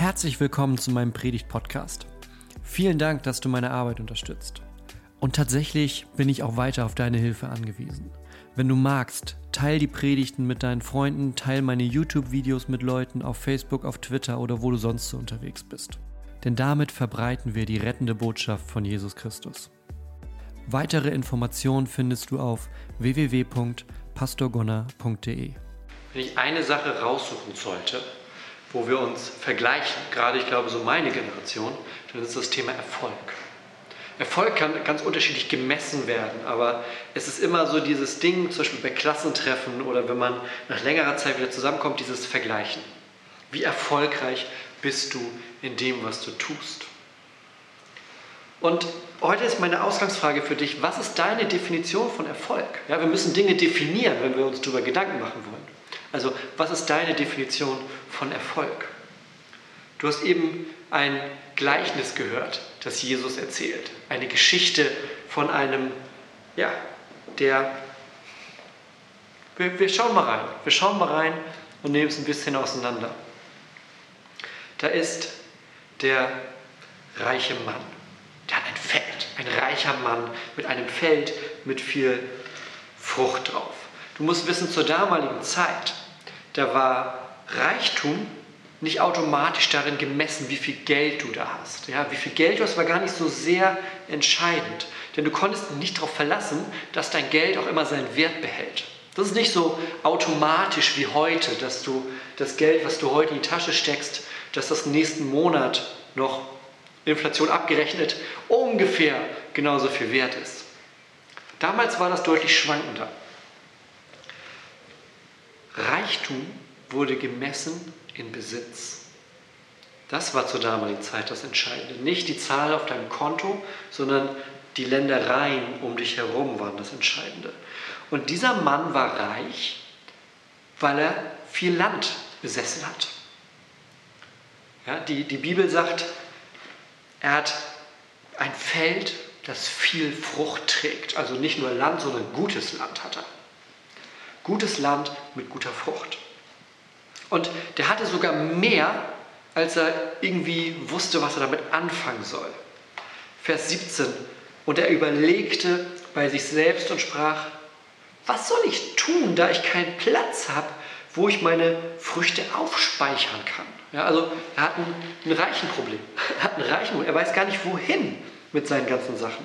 Herzlich willkommen zu meinem Predigt-Podcast. Vielen Dank, dass du meine Arbeit unterstützt. Und tatsächlich bin ich auch weiter auf deine Hilfe angewiesen. Wenn du magst, teil die Predigten mit deinen Freunden, teil meine YouTube-Videos mit Leuten auf Facebook, auf Twitter oder wo du sonst so unterwegs bist. Denn damit verbreiten wir die rettende Botschaft von Jesus Christus. Weitere Informationen findest du auf www.pastorgonner.de. Wenn ich eine Sache raussuchen sollte, wo wir uns vergleichen, gerade ich glaube so meine Generation, dann ist das Thema Erfolg. Erfolg kann ganz unterschiedlich gemessen werden, aber es ist immer so dieses Ding, zum Beispiel bei Klassentreffen oder wenn man nach längerer Zeit wieder zusammenkommt, dieses Vergleichen. Wie erfolgreich bist du in dem, was du tust? Und heute ist meine Ausgangsfrage für dich, was ist deine Definition von Erfolg? Ja, wir müssen Dinge definieren, wenn wir uns darüber Gedanken machen wollen. Also, was ist deine Definition von Erfolg? Du hast eben ein Gleichnis gehört, das Jesus erzählt. Eine Geschichte von einem, ja, der. Wir, wir schauen mal rein. Wir schauen mal rein und nehmen es ein bisschen auseinander. Da ist der reiche Mann. Der hat ein Feld. Ein reicher Mann mit einem Feld mit viel Frucht drauf. Du musst wissen, zur damaligen Zeit da war Reichtum nicht automatisch darin gemessen, wie viel Geld du da hast. Ja, wie viel Geld du hast, war gar nicht so sehr entscheidend. Denn du konntest nicht darauf verlassen, dass dein Geld auch immer seinen Wert behält. Das ist nicht so automatisch wie heute, dass du das Geld, was du heute in die Tasche steckst, dass das nächsten Monat noch Inflation abgerechnet ungefähr genauso viel wert ist. Damals war das deutlich schwankender. Reichtum wurde gemessen in Besitz. Das war zur damaligen Zeit das Entscheidende. Nicht die Zahl auf deinem Konto, sondern die Ländereien um dich herum waren das Entscheidende. Und dieser Mann war reich, weil er viel Land besessen hat. Ja, die, die Bibel sagt, er hat ein Feld, das viel Frucht trägt. Also nicht nur Land, sondern gutes Land hat er. Gutes Land mit guter Frucht. Und der hatte sogar mehr, als er irgendwie wusste, was er damit anfangen soll. Vers 17. Und er überlegte bei sich selbst und sprach, was soll ich tun, da ich keinen Platz habe, wo ich meine Früchte aufspeichern kann? Ja, also er hat ein, ein reichen Problem. Er hat ein reichen Problem. Er weiß gar nicht, wohin mit seinen ganzen Sachen.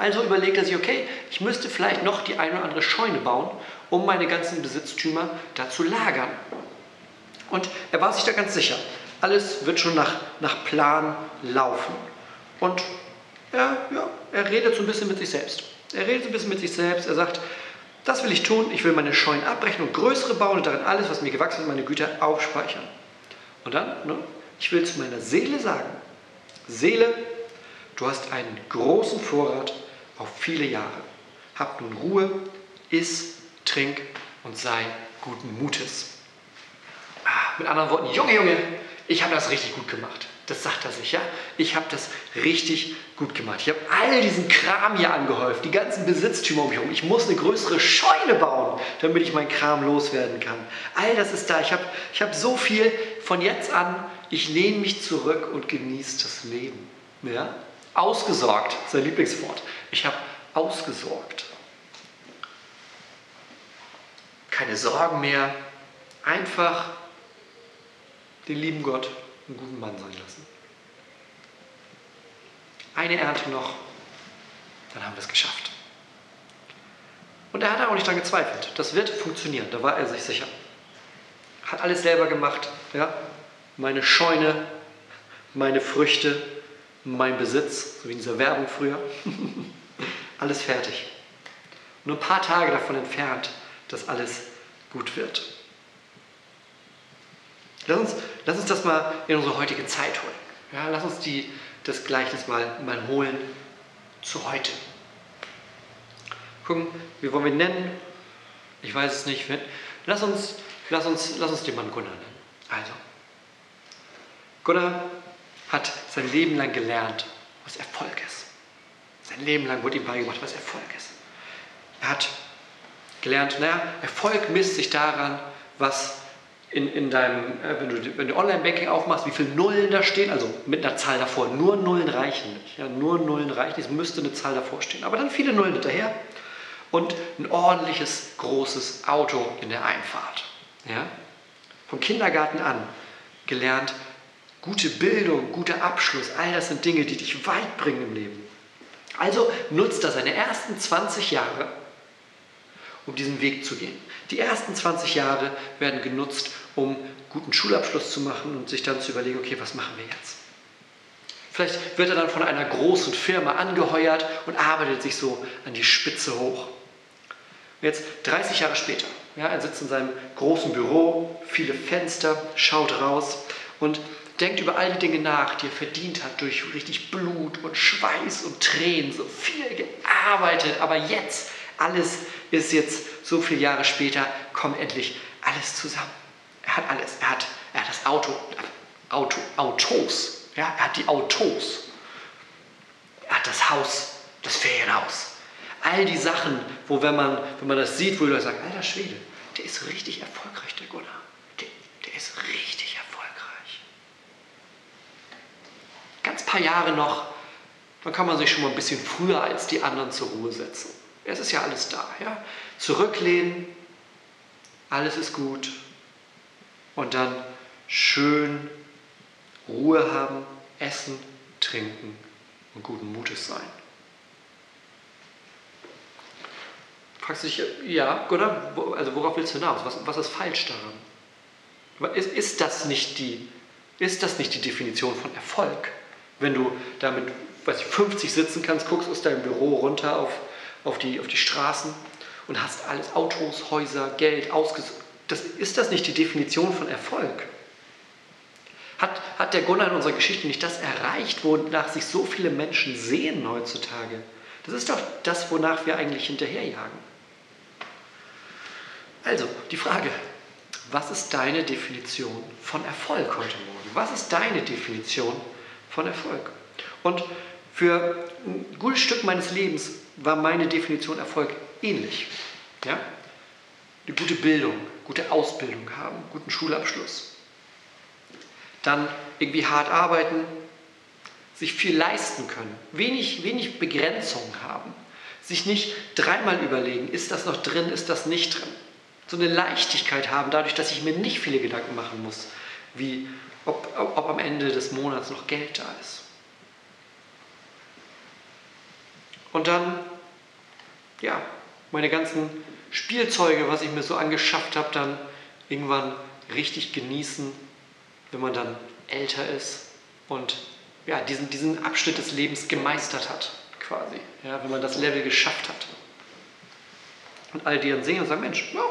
Also überlegt er sich, okay, ich müsste vielleicht noch die eine oder andere Scheune bauen, um meine ganzen Besitztümer da zu lagern. Und er war sich da ganz sicher, alles wird schon nach, nach Plan laufen. Und er, ja, er redet so ein bisschen mit sich selbst. Er redet so ein bisschen mit sich selbst. Er sagt, das will ich tun, ich will meine Scheunen abbrechen und größere bauen und darin alles, was mir gewachsen ist, meine Güter aufspeichern. Und dann, ne, ich will zu meiner Seele sagen, Seele, du hast einen großen Vorrat auf viele Jahre. Hab nun Ruhe, iss, trink und sei guten Mutes. Ah, mit anderen Worten, Junge, Junge, ich habe das richtig gut gemacht. Das sagt er sich, ja? Ich habe das richtig gut gemacht. Ich habe all diesen Kram hier angehäuft, die ganzen Besitztümer um mich herum. Ich muss eine größere Scheune bauen, damit ich meinen Kram loswerden kann. All das ist da. Ich habe ich hab so viel von jetzt an. Ich lehne mich zurück und genieße das Leben. Ja? Ausgesorgt, sein Lieblingswort. Ich habe ausgesorgt. Keine Sorgen mehr. Einfach den lieben Gott einen guten Mann sein lassen. Eine Ernte noch, dann haben wir es geschafft. Und er hat auch nicht daran gezweifelt. Das wird funktionieren, da war er sich sicher. Hat alles selber gemacht. Ja? Meine Scheune, meine Früchte, mein Besitz, so wie in dieser Werbung früher. alles fertig. Nur ein paar Tage davon entfernt, dass alles gut wird. Lass uns, lass uns das mal in unsere heutige Zeit holen. Ja, lass uns die, das Gleichnis mal, mal holen zu heute. Gucken, wie wollen wir ihn nennen? Ich weiß es nicht. Lass uns, lass uns, lass uns den Mann Gunnar nennen. Also, Gunnar hat sein Leben lang gelernt, was Erfolg ist. Sein Leben lang wurde ihm beigebracht, was Erfolg ist. Er hat gelernt, naja, Erfolg misst sich daran, was in, in deinem, äh, wenn du, wenn du Online-Banking aufmachst, wie viele Nullen da stehen, also mit einer Zahl davor. Nur Nullen reichen nicht. Ja, nur Nullen reichen, es müsste eine Zahl davor stehen. Aber dann viele Nullen hinterher und ein ordentliches, großes Auto in der Einfahrt. Ja? Vom Kindergarten an gelernt, gute Bildung, guter Abschluss, all das sind Dinge, die dich weit bringen im Leben. Also nutzt er seine ersten 20 Jahre, um diesen Weg zu gehen. Die ersten 20 Jahre werden genutzt, um guten Schulabschluss zu machen und sich dann zu überlegen, okay, was machen wir jetzt? Vielleicht wird er dann von einer großen Firma angeheuert und arbeitet sich so an die Spitze hoch. Jetzt 30 Jahre später, ja, er sitzt in seinem großen Büro, viele Fenster, schaut raus und denkt über all die Dinge nach, die er verdient hat durch richtig Blut und Schweiß und Tränen, so viel gearbeitet, aber jetzt, alles ist jetzt so viele Jahre später, kommt endlich alles zusammen. Er hat alles, er hat, er hat das Auto, Auto, Autos, ja, er hat die Autos, er hat das Haus, das Ferienhaus, all die Sachen, wo wenn man, wenn man das sieht, wo Leute sagen, alter Schwede, der ist richtig erfolgreich, der Gunnar. Der, der ist richtig erfolgreich. Ganz paar Jahre noch, dann kann man sich schon mal ein bisschen früher als die anderen zur Ruhe setzen. Es ist ja alles da. Ja? Zurücklehnen, alles ist gut. Und dann schön Ruhe haben, essen, trinken und guten Mutes sein. Fragst du dich, ja, oder? Also worauf willst du hinaus? Was, was ist falsch daran? Ist, ist, das nicht die, ist das nicht die Definition von Erfolg? Wenn du damit, weiß ich, 50 sitzen kannst, guckst aus deinem Büro runter auf, auf, die, auf die Straßen und hast alles, Autos, Häuser, Geld, ausgesucht. Das, ist das nicht die Definition von Erfolg? Hat, hat der Gunnar in unserer Geschichte nicht das erreicht, wonach sich so viele Menschen sehen heutzutage? Das ist doch das, wonach wir eigentlich hinterherjagen. Also, die Frage, was ist deine Definition von Erfolg heute Morgen? Was ist deine Definition von Erfolg? Und für ein gutes Stück meines Lebens war meine Definition Erfolg ähnlich. Ja? Eine gute Bildung, gute Ausbildung haben, guten Schulabschluss. Dann irgendwie hart arbeiten, sich viel leisten können, wenig, wenig Begrenzungen haben, sich nicht dreimal überlegen, ist das noch drin, ist das nicht drin so eine Leichtigkeit haben, dadurch, dass ich mir nicht viele Gedanken machen muss, wie ob, ob am Ende des Monats noch Geld da ist. Und dann, ja, meine ganzen Spielzeuge, was ich mir so angeschafft habe, dann irgendwann richtig genießen, wenn man dann älter ist und ja, diesen, diesen Abschnitt des Lebens gemeistert hat, quasi. Ja, wenn man das Level geschafft hat. Und all die dann sehen und sagen, Mensch, ja,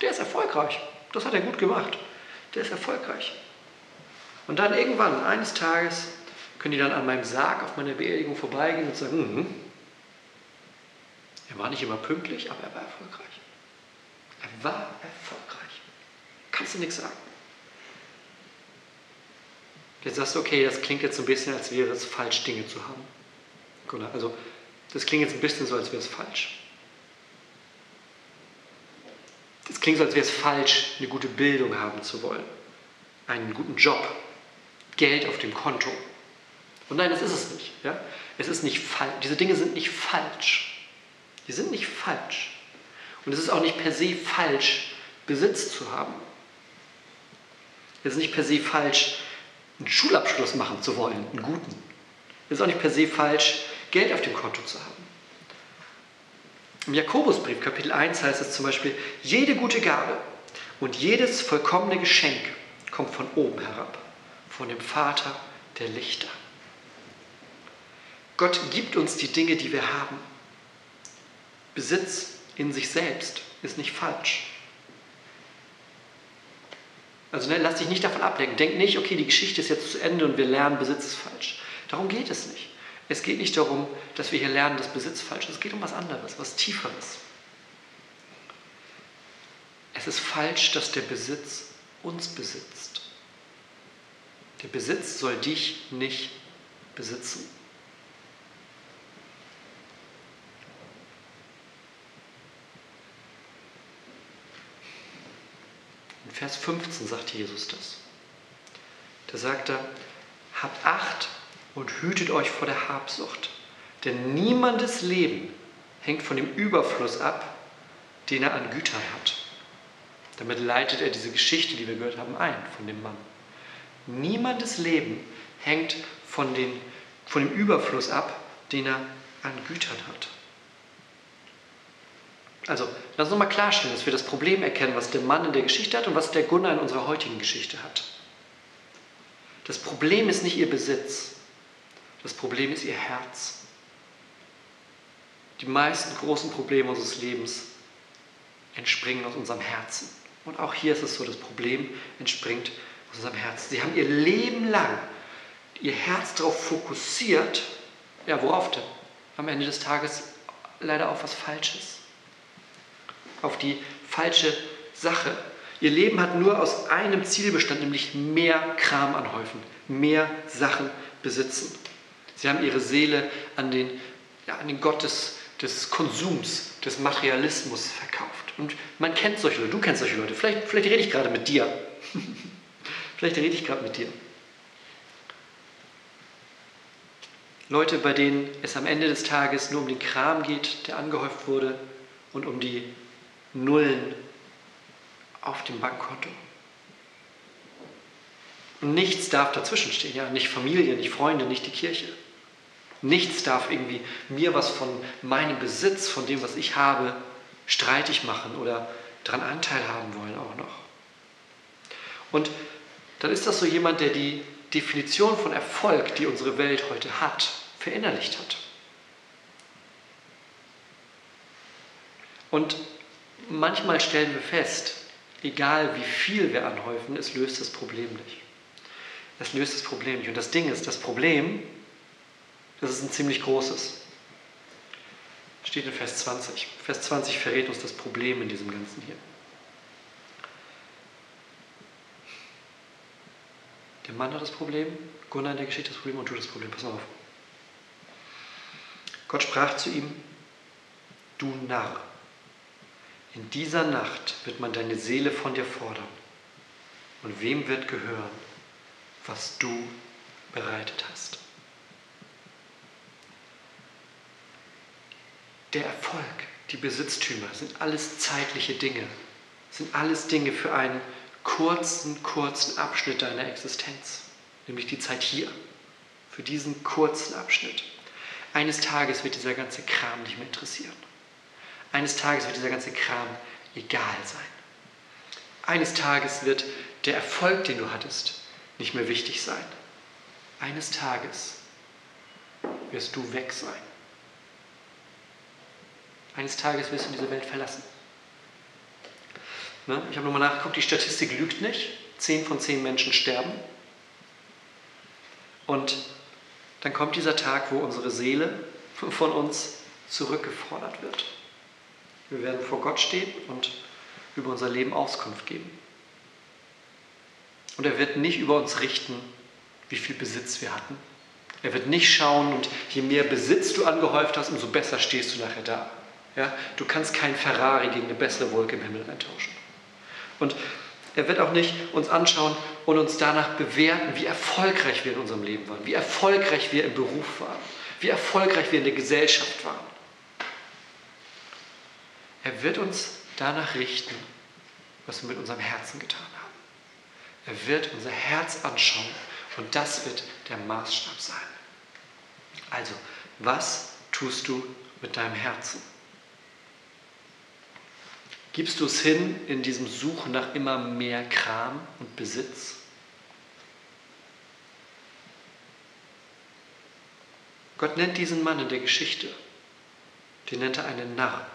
der ist erfolgreich. Das hat er gut gemacht. Der ist erfolgreich. Und dann irgendwann, eines Tages, können die dann an meinem Sarg auf meiner Beerdigung vorbeigehen und sagen, hm, er war nicht immer pünktlich, aber er war erfolgreich. Er war erfolgreich. Kannst du nichts sagen. Jetzt sagst du, okay, das klingt jetzt so ein bisschen, als wäre es falsch, Dinge zu haben. Also, das klingt jetzt ein bisschen so, als wäre es falsch. Es klingt so, als wäre es falsch, eine gute Bildung haben zu wollen, einen guten Job, Geld auf dem Konto. Und nein, das ist es nicht. Ja? Es ist nicht falsch. Diese Dinge sind nicht falsch. Die sind nicht falsch. Und es ist auch nicht per se falsch, Besitz zu haben. Es ist nicht per se falsch, einen Schulabschluss machen zu wollen, einen guten. Es ist auch nicht per se falsch, Geld auf dem Konto zu haben. Im Jakobusbrief Kapitel 1 heißt es zum Beispiel, jede gute Gabe und jedes vollkommene Geschenk kommt von oben herab, von dem Vater der Lichter. Gott gibt uns die Dinge, die wir haben. Besitz in sich selbst ist nicht falsch. Also ne, lass dich nicht davon ablenken. Denk nicht, okay, die Geschichte ist jetzt zu Ende und wir lernen, Besitz ist falsch. Darum geht es nicht. Es geht nicht darum, dass wir hier lernen, dass Besitz falsch ist. Es geht um was anderes, was Tieferes. Es ist falsch, dass der Besitz uns besitzt. Der Besitz soll dich nicht besitzen. In Vers 15 sagt Jesus das. Da sagt er, habt Acht und hütet euch vor der Habsucht, denn niemandes Leben hängt von dem Überfluss ab, den er an Gütern hat. Damit leitet er diese Geschichte, die wir gehört haben, ein von dem Mann. Niemandes Leben hängt von, den, von dem Überfluss ab, den er an Gütern hat. Also, lass uns nochmal klarstellen, dass wir das Problem erkennen, was der Mann in der Geschichte hat und was der Gunnar in unserer heutigen Geschichte hat. Das Problem ist nicht ihr Besitz, das Problem ist ihr Herz. Die meisten großen Probleme unseres Lebens entspringen aus unserem Herzen. Und auch hier ist es so, das Problem entspringt aus unserem Herzen. Sie haben ihr Leben lang ihr Herz darauf fokussiert, ja, worauf denn? Am Ende des Tages leider auf was Falsches. Auf die falsche Sache. Ihr Leben hat nur aus einem Ziel bestanden, nämlich mehr Kram anhäufen, mehr Sachen besitzen. Sie haben ihre Seele an den, ja, an den Gott des, des Konsums, des Materialismus verkauft. Und man kennt solche Leute, du kennst solche Leute. Vielleicht, vielleicht rede ich gerade mit dir. vielleicht rede ich gerade mit dir. Leute, bei denen es am Ende des Tages nur um den Kram geht, der angehäuft wurde und um die Nullen auf dem Bankkonto. Und nichts darf dazwischen stehen, ja, nicht Familie, nicht Freunde, nicht die Kirche. Nichts darf irgendwie mir was von meinem Besitz, von dem, was ich habe, streitig machen oder daran Anteil haben wollen auch noch. Und dann ist das so jemand, der die Definition von Erfolg, die unsere Welt heute hat, verinnerlicht hat. Und manchmal stellen wir fest, egal wie viel wir anhäufen, es löst das Problem nicht. Es löst das Problem nicht. Und das Ding ist, das Problem, das ist ein ziemlich großes. Steht in Vers 20. Vers 20 verrät uns das Problem in diesem Ganzen hier. Der Mann hat das Problem, Gunnar in der Geschichte das Problem und du das Problem. Pass mal auf. Gott sprach zu ihm, du Narr, in dieser Nacht wird man deine Seele von dir fordern. Und wem wird gehören, was du bereitet hast? Der Erfolg, die Besitztümer sind alles zeitliche Dinge, sind alles Dinge für einen kurzen, kurzen Abschnitt deiner Existenz, nämlich die Zeit hier, für diesen kurzen Abschnitt. Eines Tages wird dieser ganze Kram nicht mehr interessieren. Eines Tages wird dieser ganze Kram egal sein. Eines Tages wird der Erfolg, den du hattest, nicht mehr wichtig sein. Eines Tages wirst du weg sein. Eines Tages wirst du diese Welt verlassen. Ne? Ich habe nochmal nachgeguckt, die Statistik lügt nicht. Zehn von zehn Menschen sterben. Und dann kommt dieser Tag, wo unsere Seele von uns zurückgefordert wird. Wir werden vor Gott stehen und über unser Leben Auskunft geben. Und er wird nicht über uns richten, wie viel Besitz wir hatten. Er wird nicht schauen und je mehr Besitz du angehäuft hast, umso besser stehst du nachher da. Ja? Du kannst kein Ferrari gegen eine bessere Wolke im Himmel eintauschen. Und er wird auch nicht uns anschauen und uns danach bewerten, wie erfolgreich wir in unserem Leben waren, wie erfolgreich wir im Beruf waren, wie erfolgreich wir in der Gesellschaft waren. Er wird uns danach richten, was wir mit unserem Herzen getan haben. Er wird unser Herz anschauen und das wird der Maßstab sein. Also, was tust du mit deinem Herzen? Gibst du es hin in diesem Suchen nach immer mehr Kram und Besitz? Gott nennt diesen Mann in der Geschichte, den nennt er einen Narr.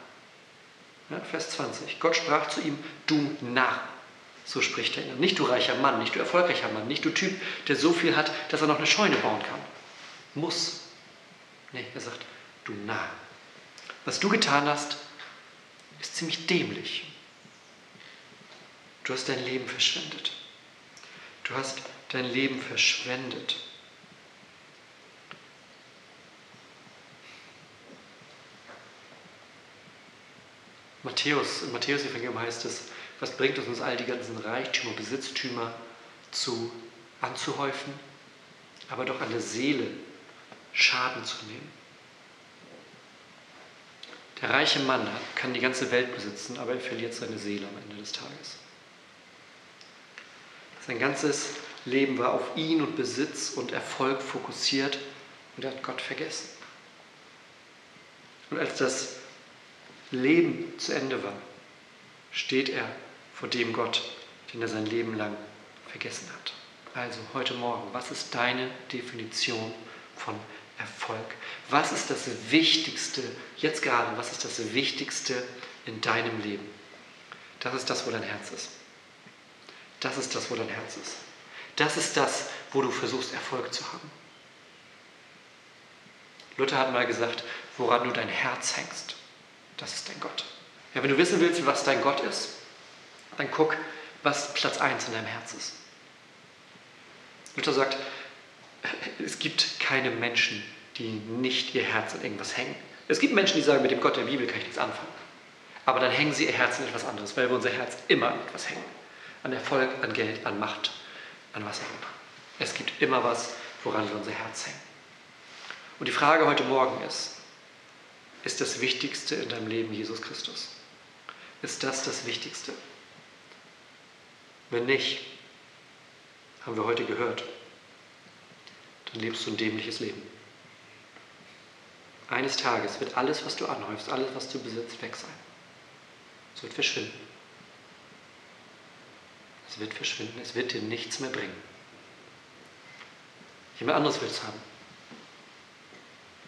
Ja, Vers 20. Gott sprach zu ihm, du Narr. So spricht er ihn. Nicht du reicher Mann, nicht du erfolgreicher Mann, nicht du Typ, der so viel hat, dass er noch eine Scheune bauen kann. Muss. Nee, er sagt, du Narr. Was du getan hast, ist ziemlich dämlich. Du hast dein Leben verschwendet. Du hast dein Leben verschwendet. Matthäus, im Matthäus-Evangelium heißt es, Was bringt es uns all die ganzen Reichtümer, Besitztümer zu anzuhäufen, aber doch an der Seele Schaden zu nehmen? Der reiche Mann kann die ganze Welt besitzen, aber er verliert seine Seele am Ende des Tages. Sein ganzes Leben war auf ihn und Besitz und Erfolg fokussiert und er hat Gott vergessen. Und als das Leben zu Ende war, steht er vor dem Gott, den er sein Leben lang vergessen hat. Also heute Morgen, was ist deine Definition von Erfolg? Was ist das Wichtigste, jetzt gerade, was ist das Wichtigste in deinem Leben? Das ist das, wo dein Herz ist. Das ist das, wo dein Herz ist. Das ist das, wo du versuchst, Erfolg zu haben. Luther hat mal gesagt, woran du dein Herz hängst, das ist dein Gott. Ja, wenn du wissen willst, was dein Gott ist, dann guck, was Platz 1 in deinem Herz ist. Luther sagt, es gibt keine Menschen, die nicht ihr Herz an irgendwas hängen. Es gibt Menschen, die sagen, mit dem Gott der Bibel kann ich nichts anfangen. Aber dann hängen sie ihr Herz an etwas anderes, weil wir unser Herz immer an etwas hängen. An Erfolg, an Geld, an Macht, an was auch immer. Es gibt immer was, woran wir unser Herz hängen. Und die Frage heute Morgen ist, ist das Wichtigste in deinem Leben Jesus Christus? Ist das das Wichtigste? Wenn nicht, haben wir heute gehört, dann lebst du ein dämliches Leben. Eines Tages wird alles, was du anhäufst, alles, was du besitzt, weg sein. Es wird verschwinden. Es wird verschwinden, es wird dir nichts mehr bringen. Jemand anderes will es haben.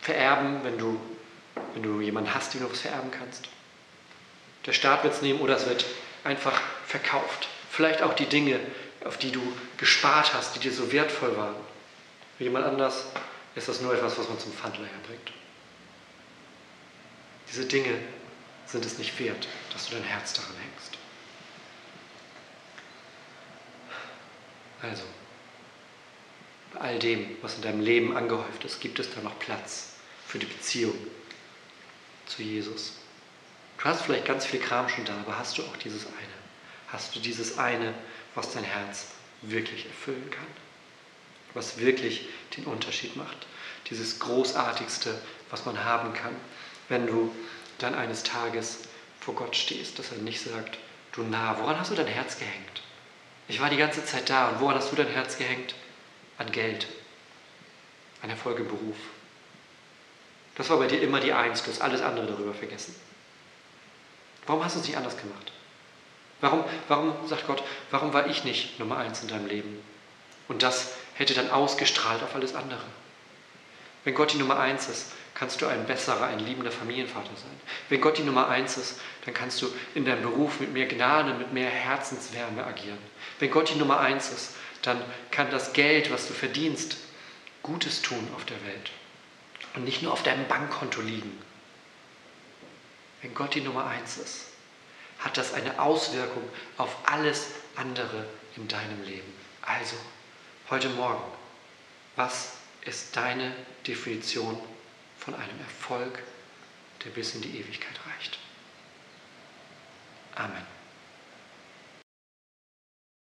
Vererben, wenn du, wenn du jemanden hast, dem du was vererben kannst. Der Staat wird es nehmen oder es wird einfach verkauft. Vielleicht auch die Dinge, auf die du gespart hast, die dir so wertvoll waren. Für jemand anders ist das nur etwas, was man zum Pfandleiher bringt. Diese Dinge sind es nicht wert, dass du dein Herz daran hängst. Also, bei all dem, was in deinem Leben angehäuft ist, gibt es da noch Platz für die Beziehung zu Jesus. Du hast vielleicht ganz viel Kram schon da, aber hast du auch dieses eine? Hast du dieses eine, was dein Herz wirklich erfüllen kann? Was wirklich den Unterschied macht? Dieses Großartigste, was man haben kann, wenn du dann eines Tages vor Gott stehst, dass er nicht sagt, du nah, woran hast du dein Herz gehängt? Ich war die ganze Zeit da und woran hast du dein Herz gehängt? An Geld, an Erfolg im Beruf. Das war bei dir immer die Eins, du hast alles andere darüber vergessen. Warum hast du es nicht anders gemacht? Warum, warum, sagt Gott, warum war ich nicht Nummer eins in deinem Leben? Und das hätte dann ausgestrahlt auf alles andere. Wenn Gott die Nummer eins ist, kannst du ein besserer, ein liebender Familienvater sein. Wenn Gott die Nummer eins ist, dann kannst du in deinem Beruf mit mehr Gnade, mit mehr Herzenswärme agieren. Wenn Gott die Nummer eins ist, dann kann das Geld, was du verdienst, Gutes tun auf der Welt und nicht nur auf deinem Bankkonto liegen. Wenn Gott die Nummer eins ist, hat das eine Auswirkung auf alles andere in deinem Leben. Also, heute Morgen, was ist deine Definition von einem Erfolg, der bis in die Ewigkeit reicht? Amen.